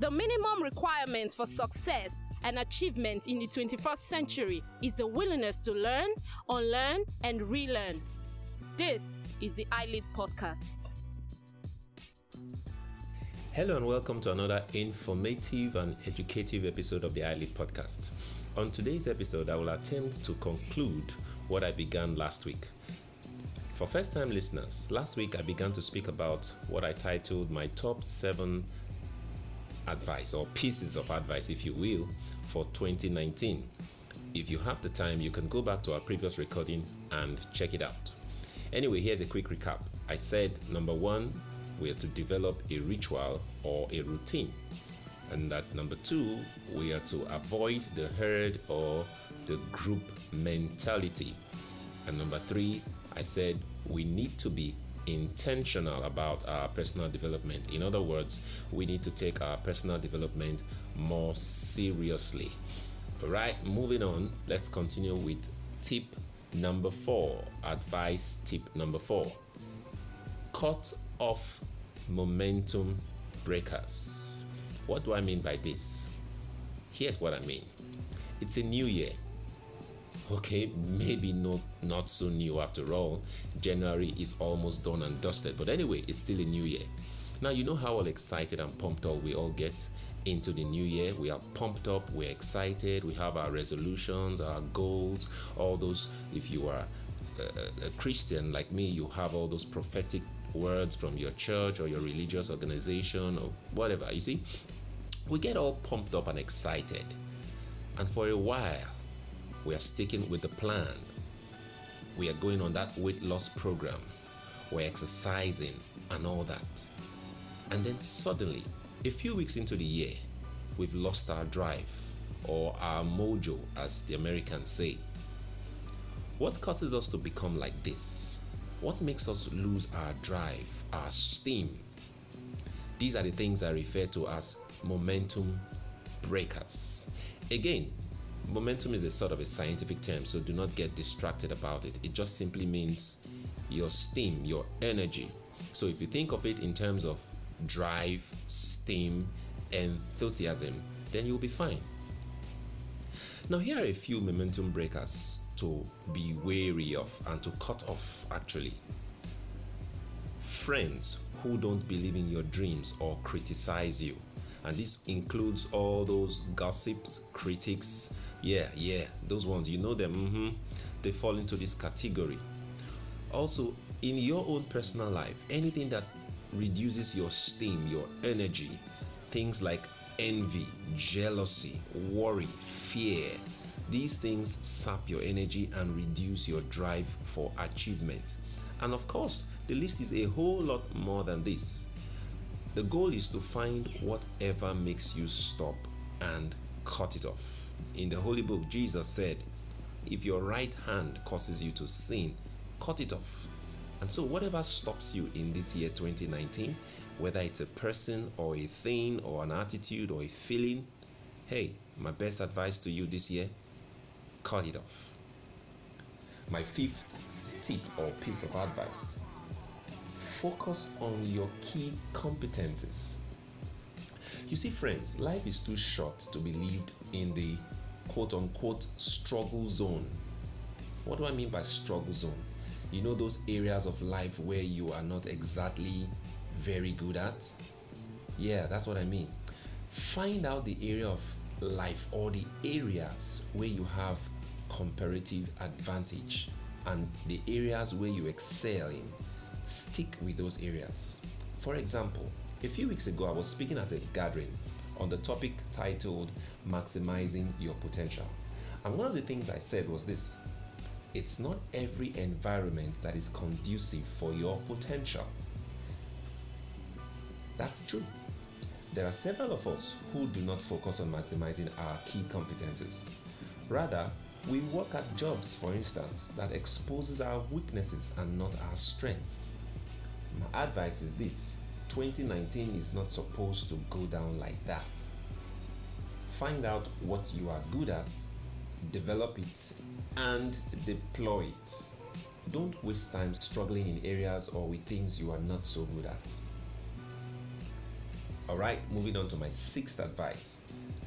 The minimum requirement for success and achievement in the 21st century is the willingness to learn, unlearn, and relearn. This is the iLead Podcast. Hello and welcome to another informative and educative episode of the iLead Podcast. On today's episode, I will attempt to conclude what I began last week. For first time listeners, last week I began to speak about what I titled my top seven advice or pieces of advice, if you will, for 2019. If you have the time, you can go back to our previous recording and check it out. Anyway, here's a quick recap. I said number one, we are to develop a ritual or a routine. And that number two, we are to avoid the herd or the group mentality. And number three, I said we need to be intentional about our personal development. In other words, we need to take our personal development more seriously. All right, moving on, let's continue with tip number four. Advice tip number four cut off momentum breakers. What do I mean by this? Here's what I mean it's a new year okay maybe not not so new after all. January is almost done and dusted but anyway it's still a new year. Now you know how all excited and pumped up we all get into the new year? We are pumped up we're excited we have our resolutions our goals all those if you are a, christian like me you have all those prophetic words from your church or your religious organization or whatever you see? We get all pumped up and excited. And for a while we are sticking with the plan. We are going on that weight loss program. We're exercising and all that. And then suddenly, a few weeks into the year, we've lost our drive or our mojo, as the Americans say. What causes us to become like this? What makes us lose our drive, our steam? These are the things I refer to as momentum breakers. Again, Momentum is a sort of a scientific term, so do not get distracted about it. It just simply means your steam, your energy. So if you think of it in terms of drive, steam, enthusiasm, then you'll be fine. Now, here are a few momentum breakers to be wary of and to cut off actually. Friends who don't believe in your dreams or criticize you. And this includes all those gossips, critics, yeah, yeah, those ones, you know them, mm-hmm. they fall into this category. Also, in your own personal life, anything that reduces your steam, your energy, things like envy, jealousy, worry, fear, these things sap your energy and reduce your drive for achievement. And of course, the list is a whole lot more than this. The goal is to find whatever makes you stop and cut it off. In the Holy Book, Jesus said, If your right hand causes you to sin, cut it off. And so, whatever stops you in this year 2019, whether it's a person or a thing or an attitude or a feeling, hey, my best advice to you this year cut it off. My fifth tip or piece of advice focus on your key competencies. You see, friends, life is too short to be lived in the quote unquote struggle zone. What do I mean by struggle zone? You know, those areas of life where you are not exactly very good at? Yeah, that's what I mean. Find out the area of life or the areas where you have comparative advantage and the areas where you excel in. Stick with those areas. For example, a few weeks ago, I was speaking at a gathering on the topic titled Maximizing Your Potential. And one of the things I said was this it's not every environment that is conducive for your potential. That's true. There are several of us who do not focus on maximizing our key competencies. Rather, we work at jobs, for instance, that exposes our weaknesses and not our strengths. My advice is this 2019 is not supposed to go down like that. Find out what you are good at, develop it, and deploy it. Don't waste time struggling in areas or with things you are not so good at. All right, moving on to my sixth advice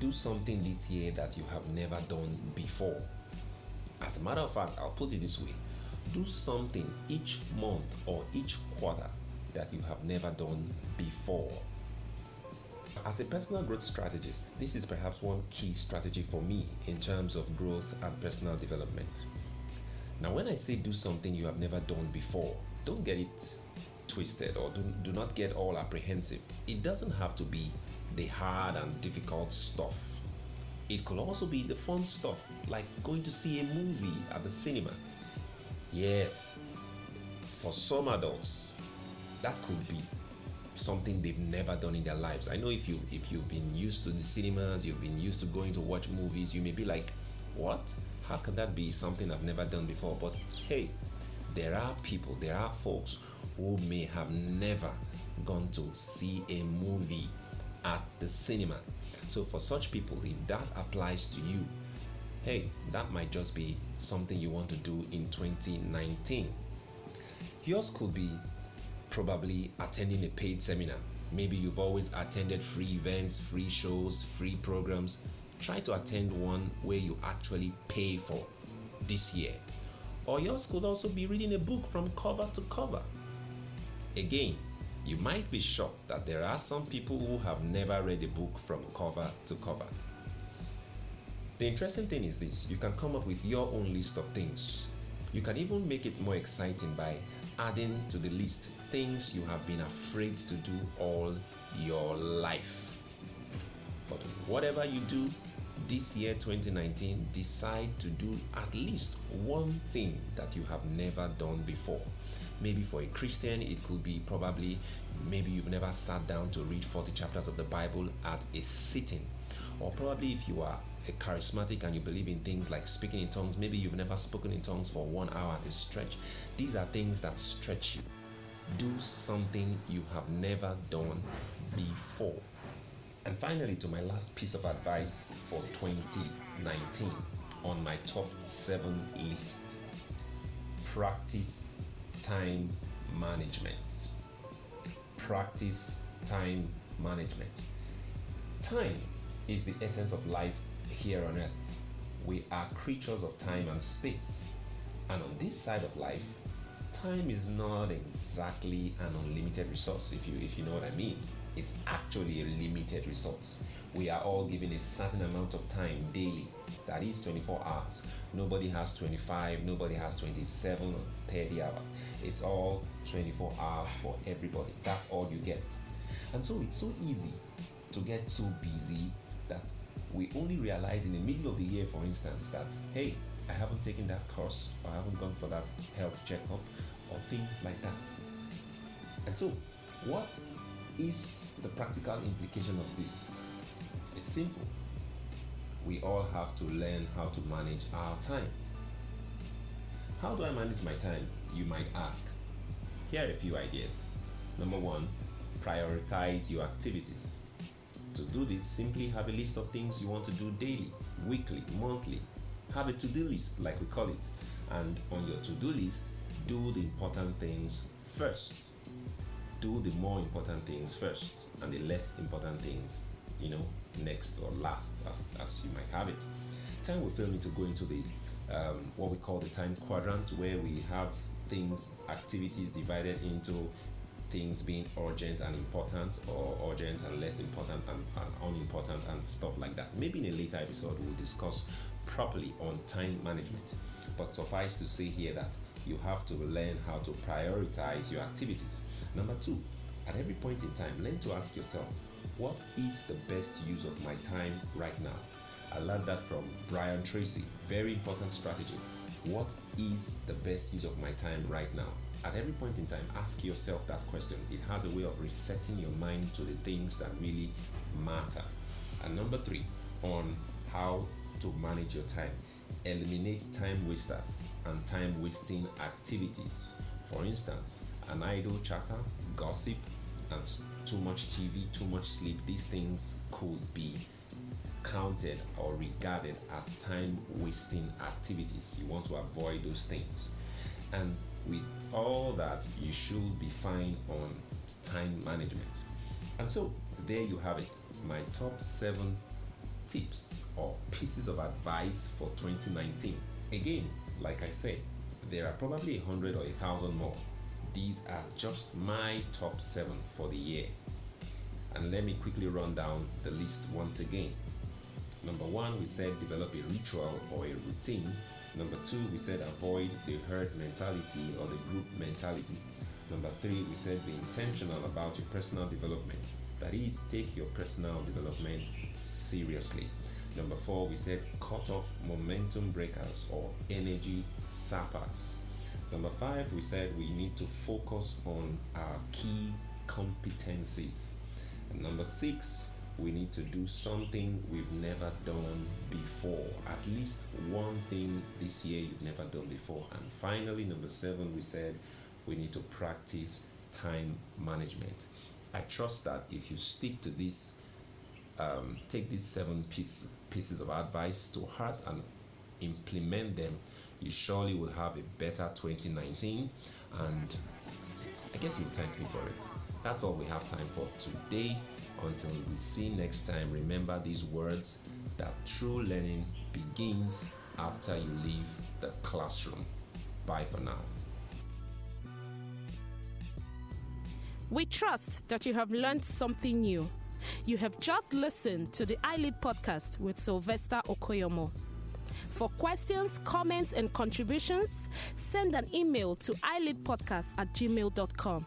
do something this year that you have never done before. As a matter of fact, I'll put it this way do something each month or each quarter that you have never done before. As a personal growth strategist, this is perhaps one key strategy for me in terms of growth and personal development. Now, when I say do something you have never done before, don't get it twisted or do, do not get all apprehensive. It doesn't have to be the hard and difficult stuff. It could also be the fun stuff, like going to see a movie at the cinema. Yes, for some adults, that could be something they've never done in their lives. I know if you if you've been used to the cinemas, you've been used to going to watch movies, you may be like, "What? How can that be something I've never done before?" But hey, there are people, there are folks who may have never gone to see a movie at the cinema. So, for such people, if that applies to you, hey, that might just be something you want to do in 2019. Yours could be probably attending a paid seminar. Maybe you've always attended free events, free shows, free programs. Try to attend one where you actually pay for this year. Or yours could also be reading a book from cover to cover. Again, you might be shocked that there are some people who have never read a book from cover to cover. The interesting thing is this you can come up with your own list of things. You can even make it more exciting by adding to the list things you have been afraid to do all your life. But whatever you do this year 2019, decide to do at least one thing that you have never done before. Maybe for a Christian, it could be probably maybe you've never sat down to read 40 chapters of the Bible at a sitting. Or probably if you are a charismatic and you believe in things like speaking in tongues, maybe you've never spoken in tongues for one hour at a stretch. These are things that stretch you. Do something you have never done before. And finally, to my last piece of advice for 2019 on my top seven list practice time management. Practice time management. Time is the essence of life here on earth. We are creatures of time and space. And on this side of life, time is not exactly an unlimited resource if you if you know what I mean. It's actually a limited resource. We are all given a certain amount of time daily. That is 24 hours. Nobody has 25, nobody has 27 or 30 hours. It's all 24 hours for everybody. That's all you get. And so it's so easy to get so busy that we only realize in the middle of the year, for instance, that hey, I haven't taken that course or I haven't gone for that health checkup or things like that. And so, what is the practical implication of this? It's simple. We all have to learn how to manage our time. How do I manage my time? You might ask. Here are a few ideas. Number one, prioritize your activities. To do this, simply have a list of things you want to do daily, weekly, monthly. Have a to do list, like we call it. And on your to do list, do the important things first. Do the more important things first, and the less important things, you know, next or last, as, as you might have it. Time will fail me to go into the um, what we call the time quadrant, where we have things, activities divided into things being urgent and important or urgent and less important and, and, unimportant and stuff like that. Maybe in a later episode we'll discuss properly on time management. But suffice to say here that you have to learn how to prioritize your activities. Number two, at every point in time, learn to ask yourself, what is the best use of my time right now? I learned that from Brian Tracy. Very important strategy. What is the best use of my time right now? At every point in time, ask yourself that question. It has a way of resetting your mind to the things that really matter. And number three, on how to manage your time. Eliminate time wasters and time wasting activities. For instance, an idle chatter, gossip, and too much TV, too much sleep, these things could be counted or regarded as time wasting activities. You want to avoid those things. And with all that, you should be fine on time management. And so, there you have it my top seven tips or pieces of advice for 2019. Again, like I said, there are probably a hundred or a thousand more. These are just my top seven for the year. And let me quickly run down the list once again. Number one, we said develop a ritual or a routine. Number two, we said avoid the herd mentality or the group mentality. Number three, we said be intentional about your personal development. That is, take your personal development seriously. Number four, we said cut off momentum breakers or energy sappers. Number five, we said we need to focus on our key competencies. And number six, we need to do something we've never done before. At least one thing this year you've never done before. And finally, number seven, we said we need to practice time management. I trust that if you stick to this, um, take these seven piece, pieces of advice to heart and implement them, you surely will have a better 2019. And I guess you'll thank me for it. That's all we have time for today. Until we see next time, remember these words that true learning begins after you leave the classroom. Bye for now. We trust that you have learned something new. You have just listened to the iLead podcast with Sylvester Okoyomo. For questions, comments, and contributions, send an email to ileadpodcast at gmail.com.